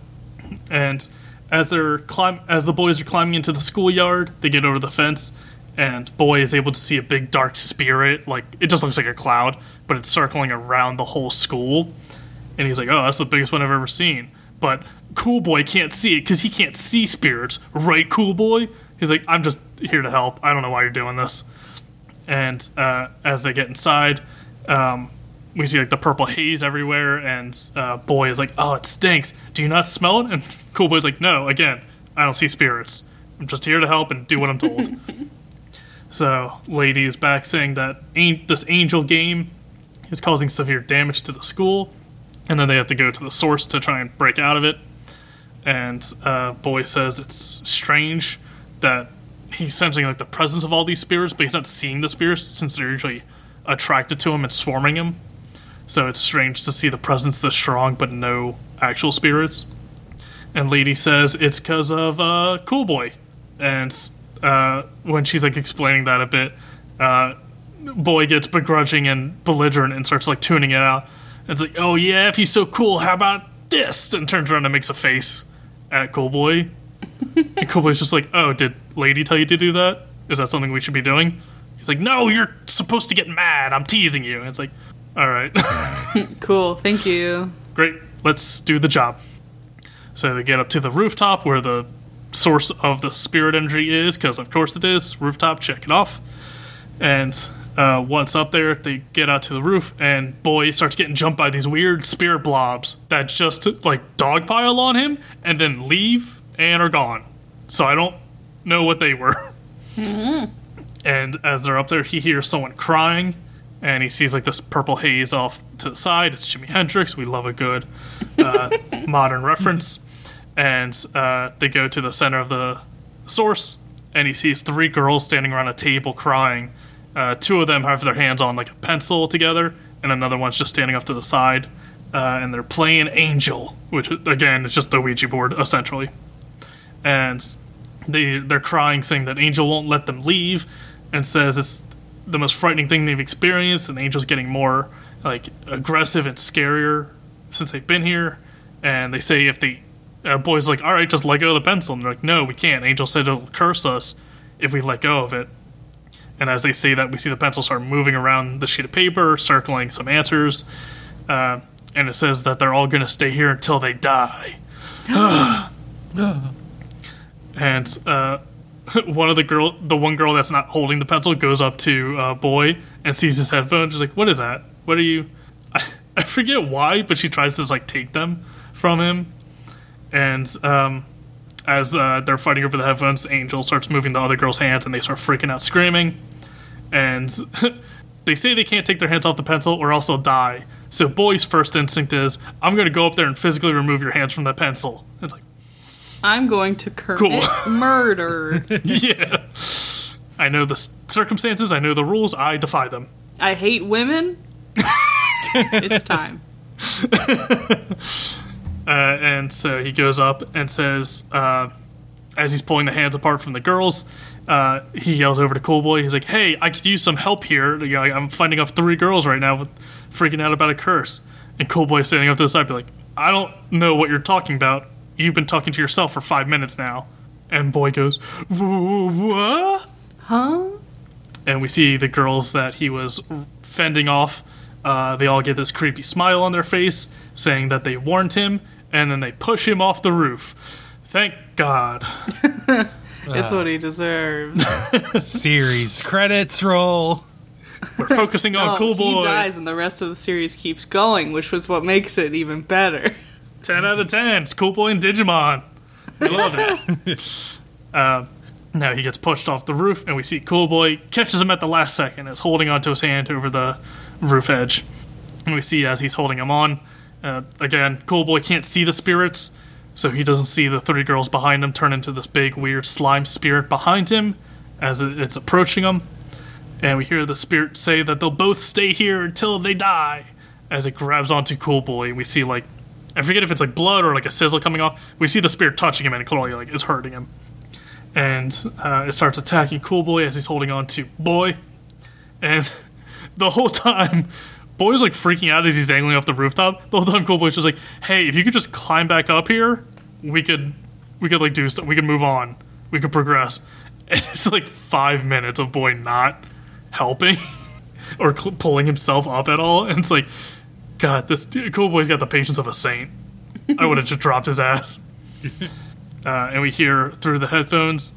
And as they're climb, as the boys are climbing into the schoolyard, they get over the fence, and boy is able to see a big dark spirit. Like it just looks like a cloud, but it's circling around the whole school. And he's like, "Oh, that's the biggest one I've ever seen." But Cool Boy can't see it because he can't see spirits, right? Cool Boy. He's like, "I'm just here to help. I don't know why you're doing this." And uh, as they get inside, um, we see like the purple haze everywhere, and uh, boy is like, "Oh, it stinks. Do you not smell it?" And cool boy's like, "No, again, I don't see spirits. I'm just here to help and do what I'm told." so, lady is back saying that this angel game is causing severe damage to the school, and then they have to go to the source to try and break out of it. And uh, boy says it's strange that he's sensing like the presence of all these spirits, but he's not seeing the spirits since they're usually attracted to him and swarming him. So it's strange to see the presence this strong, but no actual spirits. And Lady says it's because of uh, Cool Boy. And uh, when she's like explaining that a bit, uh, Boy gets begrudging and belligerent and starts like tuning it out. And it's like, oh yeah, if he's so cool, how about this? And turns around and makes a face at Cool Boy. and Cool Boy's just like, oh, did Lady tell you to do that? Is that something we should be doing? He's like, no, you're supposed to get mad. I'm teasing you. And it's like, all right. Cool, thank you. Great, let's do the job. So they get up to the rooftop where the source of the spirit energy is, because of course it is. Rooftop, check it off. And uh, once up there, they get out to the roof, and boy starts getting jumped by these weird spirit blobs that just like dogpile on him and then leave and are gone. So I don't know what they were. And as they're up there, he hears someone crying, and he sees like this purple haze off to the side. It's Jimi Hendrix. We love a good uh, modern reference. And uh, they go to the center of the source, and he sees three girls standing around a table crying. Uh, two of them have their hands on like a pencil together, and another one's just standing off to the side. Uh, and they're playing Angel, which again is just the Ouija board essentially. And they they're crying, saying that Angel won't let them leave, and says it's the most frightening thing they've experienced, and Angel's getting more like aggressive and scarier since they've been here. And they say if the uh, boy's like, all right, just let go of the pencil, and they're like, no, we can't. Angel said it'll curse us if we let go of it. And as they say that, we see the pencil start moving around the sheet of paper, circling some answers. Uh, and it says that they're all going to stay here until they die. and uh, one of the girl, the one girl that's not holding the pencil, goes up to uh, boy and sees his headphones. She's like, "What is that? What are you?" I, I forget why, but she tries to like take them from him. And um, as uh, they're fighting over the headphones, Angel starts moving the other girl's hands, and they start freaking out, screaming. And they say they can't take their hands off the pencil, or else they'll die. So boy's first instinct is, "I'm going to go up there and physically remove your hands from the pencil." It's like, I'm going to commit Cool. murder. yeah. I know the circumstances, I know the rules, I defy them. I hate women. it's time. Uh, and so he goes up and says, uh, as he's pulling the hands apart from the girls, uh, he yells over to Cool Boy. He's like, "Hey, I could use some help here. You know, I'm fighting off three girls right now, with freaking out about a curse." And Cool Boy standing up to the side, be like, "I don't know what you're talking about. You've been talking to yourself for five minutes now." And Boy goes, "What?" Huh? and we see the girls that he was fending off. Uh, they all get this creepy smile on their face, saying that they warned him, and then they push him off the roof. Thank God. It's what he deserves. Series credits roll. We're focusing on Oh, Cool Boy. He dies, and the rest of the series keeps going, which was what makes it even better. 10 out of 10. It's Cool Boy and Digimon. We love it. uh, Now he gets pushed off the roof, and we see Cool Boy catches him at the last second, is holding onto his hand over the roof edge. And we see as he's holding him on, uh, again, Cool Boy can't see the spirits, so he doesn't see the three girls behind him turn into this big, weird slime spirit behind him as it's approaching him. And we hear the spirit say that they'll both stay here until they die as it grabs onto Cool Boy. We see, like, I forget if it's like blood or like a sizzle coming off. We see the spirit touching him and it clearly like is hurting him. And uh, it starts attacking Cool Boy as he's holding on to Boy. And the whole time, Boy's like freaking out as he's dangling off the rooftop. The whole time, Cool Boy's just like, "Hey, if you could just climb back up here, we could, we could like do stuff. We could move on. We could progress." And it's like five minutes of Boy not helping or cl- pulling himself up at all. And it's like, God, this dude, Cool Boy's got the patience of a saint. I would have just dropped his ass. Uh, and we hear through the headphones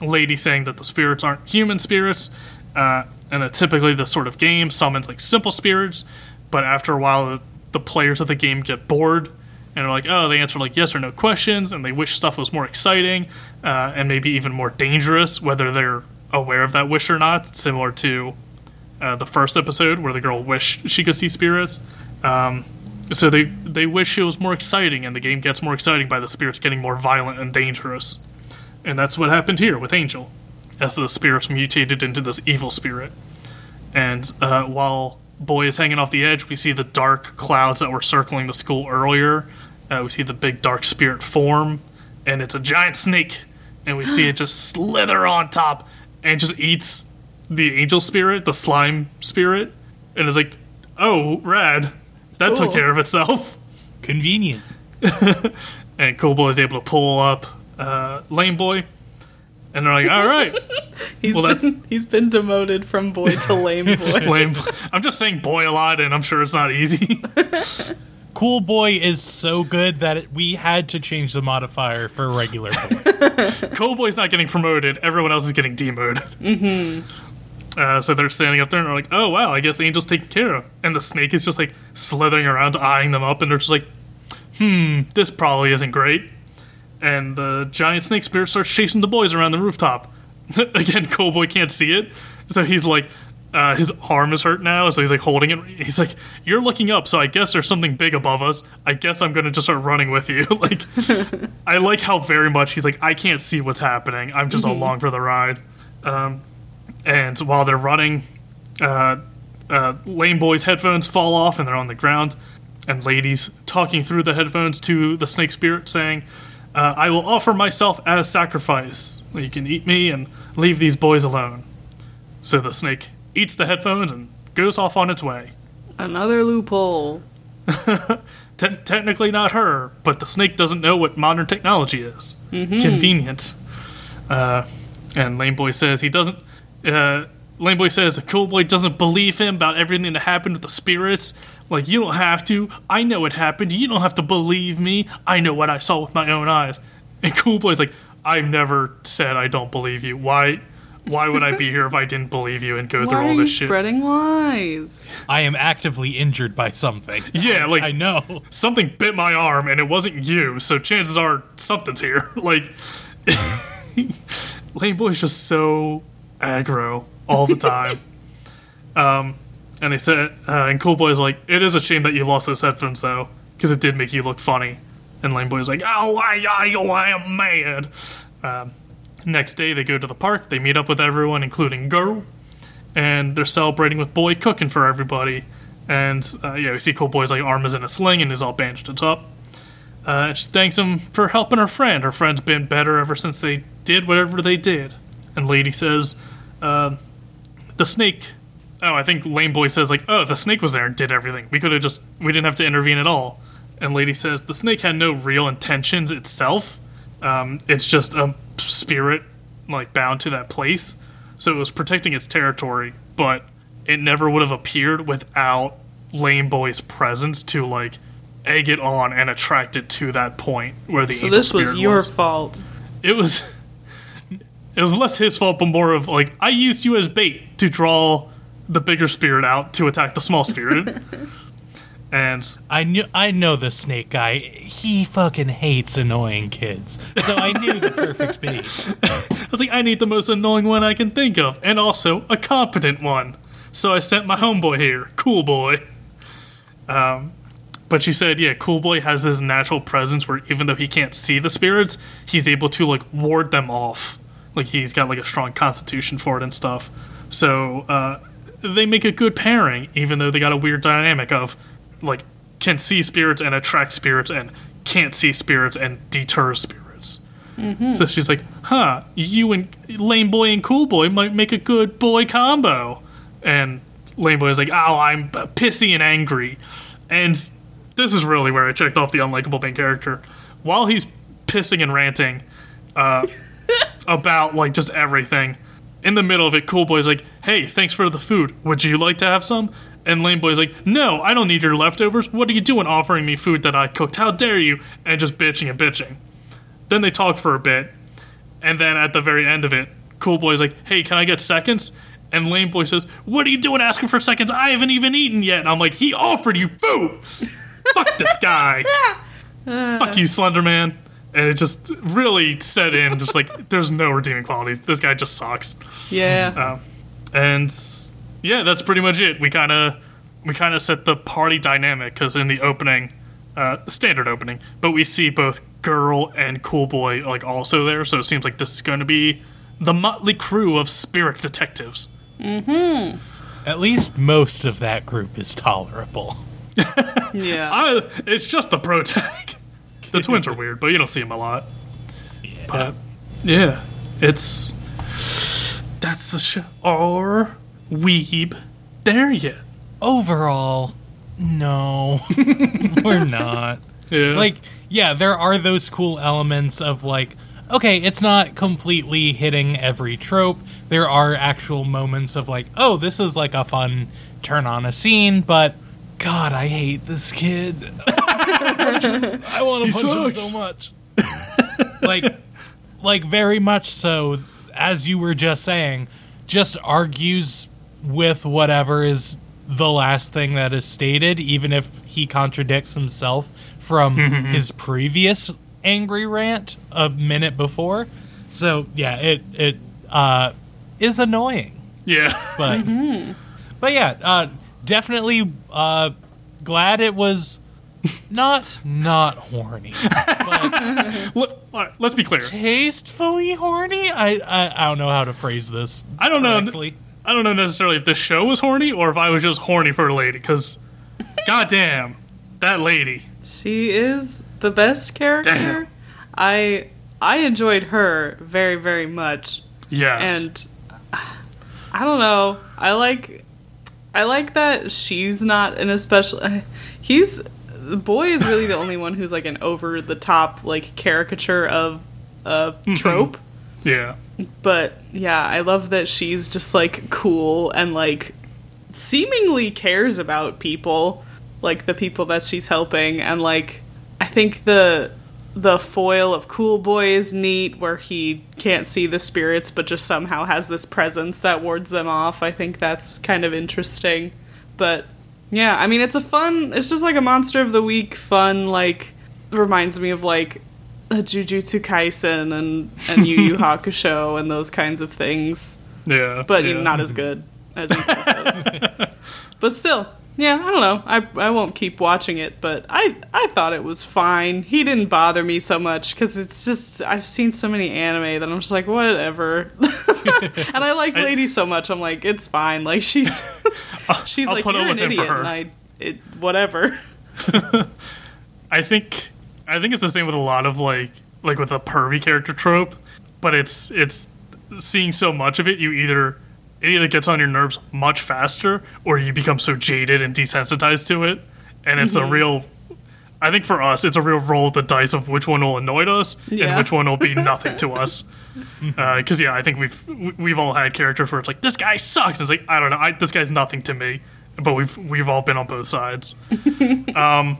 lady saying that the spirits aren't human spirits, uh, and that typically this sort of game summons like simple spirits, but after a while the, the players of the game get bored and are like, oh, they answer like yes or no questions, and they wish stuff was more exciting uh, and maybe even more dangerous, whether they're aware of that wish or not, similar to uh, the first episode where the girl wished she could see spirits. Um, so they they wish it was more exciting, and the game gets more exciting by the spirits getting more violent and dangerous. And that's what happened here with Angel, as the spirits mutated into this evil spirit. And uh, while Boy is hanging off the edge, we see the dark clouds that were circling the school earlier. Uh, we see the big dark spirit form, and it's a giant snake. And we see it just slither on top and just eats the angel spirit, the slime spirit. And it's like, oh, rad. That took care of itself. Convenient. And Cool Boy is able to pull up uh, Lame Boy. And they're like, all right, He's Well, been he's been demoted from boy to lame boy. Lame. I'm just saying boy a lot, and I'm sure it's not easy. Cool Boy is so good that it, we had to change the modifier for regular boy. Cool Boy's not getting promoted. Everyone else is getting demoted. Mm-hmm. Uh, so they're standing up there and they're like, "Oh wow, I guess Angel's taken care of." And the snake is just like slithering around, eyeing them up, and they're just like, "Hmm, this probably isn't great." And the giant snake spirit starts chasing the boys around the rooftop. Again, Cool Boy can't see it, so he's like. Uh, his arm is hurt now, so he's like holding it. He's like, "You're looking up, so I guess there's something big above us. I guess I'm gonna just start running with you." like, I like how very much he's like, I can't see what's happening. I'm just along for the ride. Um, and while they're running, uh, uh, Lame Boy's headphones fall off and they're on the ground. And ladies talking through the headphones to the snake spirit saying, uh, I will offer myself as sacrifice. You can eat me and leave these boys alone. So the snake eats the headphones and goes off on its way. Another loophole. Te- technically not her, but the snake doesn't know what modern technology is. Convenient. Uh, and Lame Boy says he doesn't. Uh, Lame Boy says Cool Boy doesn't believe him about everything that happened with the spirits. Like, you don't have to. I know it happened. You don't have to believe me. I know what I saw with my own eyes. And Cool Boy's like, I've never said I don't believe you. Why? Why would I be here if I didn't believe you and go Why through are all you this shit? spreading lies? I am actively injured by something. Yeah, like I know. something bit my arm and it wasn't you, so chances are something's here. Like, Lame Boy's just so aggro all the time. um, and they said, uh, and Cool Boy's like, it is a shame that you lost those headphones though, because it did make you look funny. And Lame Boy's like, oh, I, I, oh, I am mad. Um, next day, they go to the park. They meet up with everyone, including Girl, and they're celebrating with Boy cooking for everybody. And uh, yeah, we see Cool Boy's like arm is in a sling and is all bandaged up. Uh, and she thanks him for helping her friend. Her friend's been better ever since they did whatever they did. And Lady says, uh, the snake. Oh, I think Lame Boy says like, oh, the snake was there and did everything. We could have just, we didn't have to intervene at all. And Lady says the snake had no real intentions itself. Um, it's just a spirit like bound to that place. So it was protecting its territory, but it never would have appeared without Lame Boy's presence to like egg it on and attract it to that point where the So this was your was. fault. It was. It was less his fault, but more of like I used you as bait to draw the bigger spirit out to attack the small spirit. And I knew I know the snake guy. He fucking hates annoying kids. So I knew the perfect bait. I was like, I need the most annoying one I can think of, and also a competent one. So I sent my homeboy here, Cool Boy. Um, but she said, yeah, Cool Boy has this natural presence where even though he can't see the spirits, he's able to like ward them off. Like he's got like a strong constitution for it and stuff. So uh, they make a good pairing, even though they got a weird dynamic of like can see spirits and attract spirits and can't see spirits and deter spirits. So she's like, huh, you and Lame Boy and Cool Boy might make a good boy combo. And Lame Boy is like, oh, I'm pissy and angry. And this is really where I checked off the unlikable main character. While he's pissing and ranting uh, about, like, just everything, in the middle of it, Cool Boy's like, hey, thanks for the food. Would you like to have some? And Lame Boy's like, no, I don't need your leftovers. What are you doing offering me food that I cooked? How dare you? And just bitching and bitching. Then they talk for a bit, and then at the very end of it, Cool Boy's like, "Hey, can I get seconds?" And Lame Boy says, "What are you doing asking for seconds? I haven't even eaten yet." And I'm like, "He offered you food. Fuck this guy. Fuck you, Slender Man." And it just really set in, just like there's no redeeming qualities. This guy just sucks. Yeah. And yeah, that's pretty much it. We kind of we kind of set the party dynamic because in the opening, uh, standard opening, but we see both girl and cool boy like also there. So it seems like this is going to be the motley crew of spirit detectives. Hmm. At least most of that group is tolerable. yeah. I, it's just the pro tag. The twins are weird, but you don't see them a lot. But yeah, it's that's the show. Or weeb there yet? Overall, no, we're not. Yeah, Like, yeah, there are those cool elements of like, okay, it's not completely hitting every trope. There are actual moments of like, oh, this is like a fun turn on a scene, but God, I hate this kid. I want He to punch him sucks. so much. like, like very much so. As you were just saying, just argues with whatever is the last thing that is stated, even if he contradicts himself from his previous angry rant a minute before. So yeah, it it uh, is annoying, yeah. but but yeah, uh, definitely uh, glad it was not not horny, but let, let's be clear. tastefully horny. I, I I don't know how to phrase this. I don't know. I don't know necessarily if this show was horny or if I was just horny for a lady. Because, goddamn, that lady. She is the best character. Damn. I I enjoyed her very very much, Yes. and I don't know. I like I like that she's not an especially. He's the boy is really the only one who's like an over the top like caricature of a mm-hmm. trope. yeah. But yeah, I love that she's just like cool and like seemingly cares about people, like the people that she's helping and like I think the the foil of Cool Boy is neat where he can't see the spirits but just somehow has this presence that wards them off. I think that's kind of interesting. But yeah, I mean it's a fun it's just like a monster of the week fun like reminds me of like a Jujutsu Kaisen and and Yu Yu Hakusho and those kinds of things, Yeah. but yeah. not as good as those. but still, yeah, I don't know. I I won't keep watching it, but I I thought it was fine. He didn't bother me so much because it's just I've seen so many anime that I'm just like whatever. and I liked I- Lady so much, I'm like it's fine. Like she's she's I'll like you're an with him for idiot, and I it whatever. I think I think it's the same with a lot of like like with a pervy character trope, but it's it's seeing so much of it you either it either gets on your nerves much faster or you become so jaded and desensitized to it. And it's a real I think for us it's a real roll of the dice of which one will annoy us and which one will be nothing to us. Because yeah I think we've we- we've all had characters where it's like this guy sucks. And it's like I don't know I, this guy's nothing to me. But we've we've all been on both sides. Um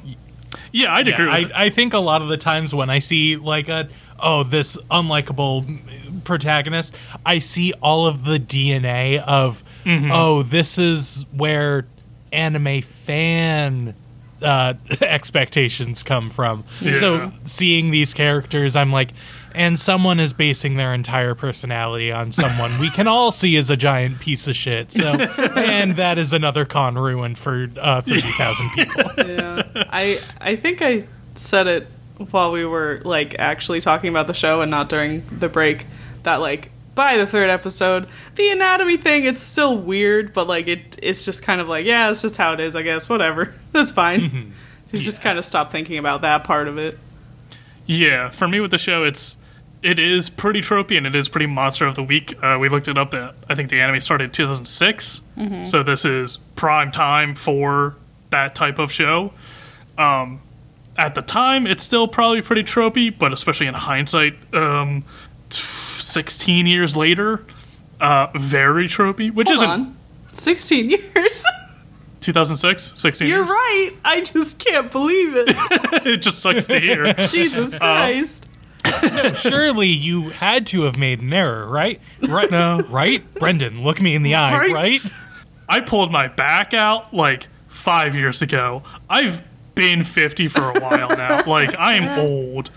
yeah I'd agree Yeah, with I, I think a lot of the times when I see like a oh this unlikable protagonist, I see all of the DNA of Mm-hmm. oh this is where anime fan uh, expectations come from. Yeah. So seeing these characters, I'm like, and someone is basing their entire personality on someone we can all see as a giant piece of shit. So, and that is another con ruin for uh, thirty thousand people. yeah. I I think I said it while we were like actually talking about the show and not during the break that like by the third episode the anatomy thing it's still weird but like it it's just kind of like yeah it's just how it is I guess whatever that's fine. He's just kind of stop thinking about that part of it. Yeah, for me with the show, it's it is pretty tropey and it is pretty monster of the week. Uh, we looked it up. That I think the anime started in 2006, so this is prime time for that type of show. Um, at the time, it's still probably pretty tropey, but especially in hindsight, um, 16 years later, uh, very tropey. Which Hold isn't on. 16 years. 2006, 16 You're years. right. I just can't believe it. it just sucks to hear. Jesus Christ. Surely you had to have made an error, right? Right? No. Right? Brendan, look me in the eye, Right. right? I pulled my back out like five years ago. I've been 50 for a while now. like, I am old.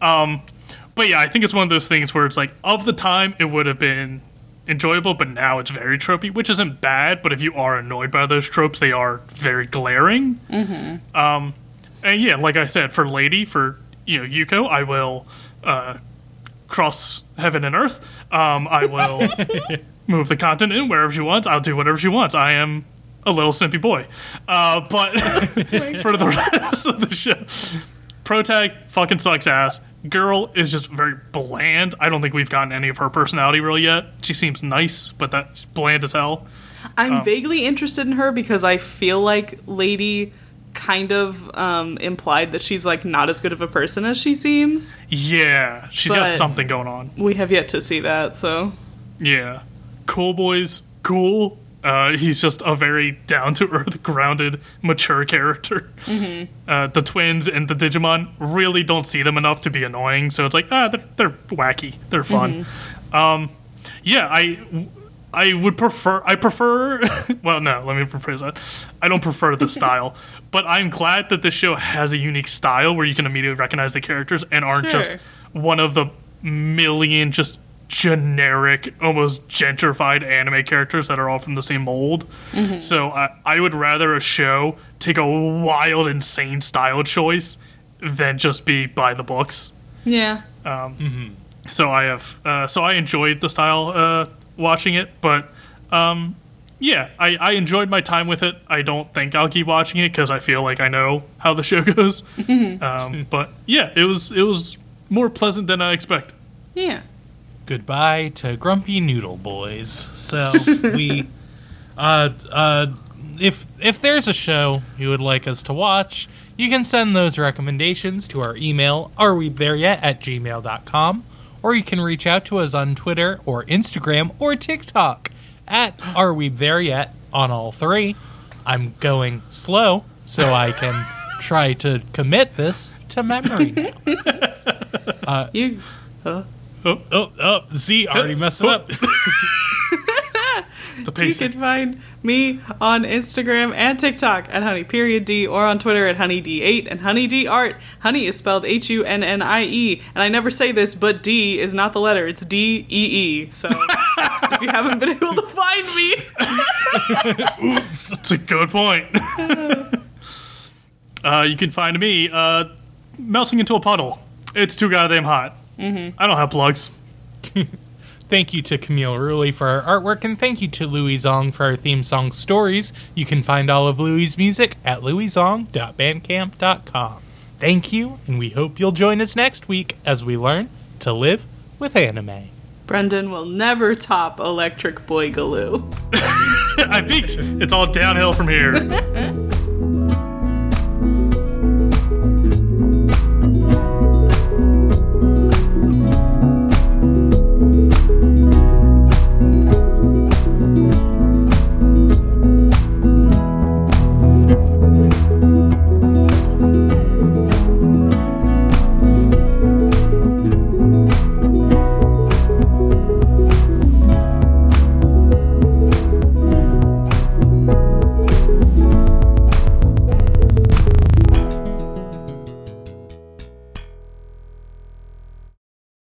Um, but yeah, I think it's one of those things where it's like, of the time, it would have been enjoyable, but now it's very tropey, which isn't bad. But if you are annoyed by those tropes, they are very glaring. Mm-hmm. Um, and yeah, like I said, for Lady, for you know Yuko, I will uh, cross heaven and earth. Um, I will move the continent wherever she wants. I'll do whatever she wants. I am a little simpy boy. Uh, but for the rest of the show, Protag fucking sucks ass. Girl is just very bland. I don't think we've gotten any of her personality really yet. She seems nice, but that's bland as hell. I'm vaguely interested in her because I feel like Lady kind of um, implied that she's like not as good of a person as she seems. Yeah, she's got something going on. We have yet to see that, so Yeah. Cool boys, cool. Uh, he's just a very down to earth, grounded, mature character. Uh, the twins and the Digimon really don't see them enough to be annoying, so it's like, ah, they're, they're wacky. They're fun. Um, yeah, I. I would prefer. I prefer. well, no. Let me rephrase that. I don't prefer the style, but I'm glad that this show has a unique style where you can immediately recognize the characters and aren't just one of the million just generic, almost gentrified anime characters that are all from the same mold. So I, I would rather a show take a wild, insane style choice than just be by the books. yeah. Um. So I have, uh, so I enjoyed the style uh, watching it, but um, yeah, I, I enjoyed my time with it. I don't think I'll keep watching it because I feel like I know how the show goes. um, but yeah, it was it was more pleasant than I expected. Yeah. Goodbye to Grumpy Noodle Boys. So we, uh, uh, if if there's a show you would like us to watch, you can send those recommendations to our email, are we there yet at gmail.com, or you can reach out to us on Twitter or Instagram or TikTok at are we there yet on all three. I'm going slow so I can try to commit this to memory now. You Oh, oh, oh, see, already messed it up. The you can find me on Instagram and TikTok at honey period d or on Twitter at honey d8 and honey d art. Honey is spelled H U N N I E, and I never say this, but D is not the letter; it's D E E. So if you haven't been able to find me, That's a good point. uh, you can find me uh, melting into a puddle. It's too goddamn hot. Mm-hmm. I don't have plugs. Thank you to Camille Rulli for our artwork, and thank you to Louis Zong for our theme song stories. You can find all of Louis' music at louiszong.bandcamp.com. Thank you, and we hope you'll join us next week as we learn to live with anime. Brendan will never top Electric Boy Galoo. I peaked. It's all downhill from here.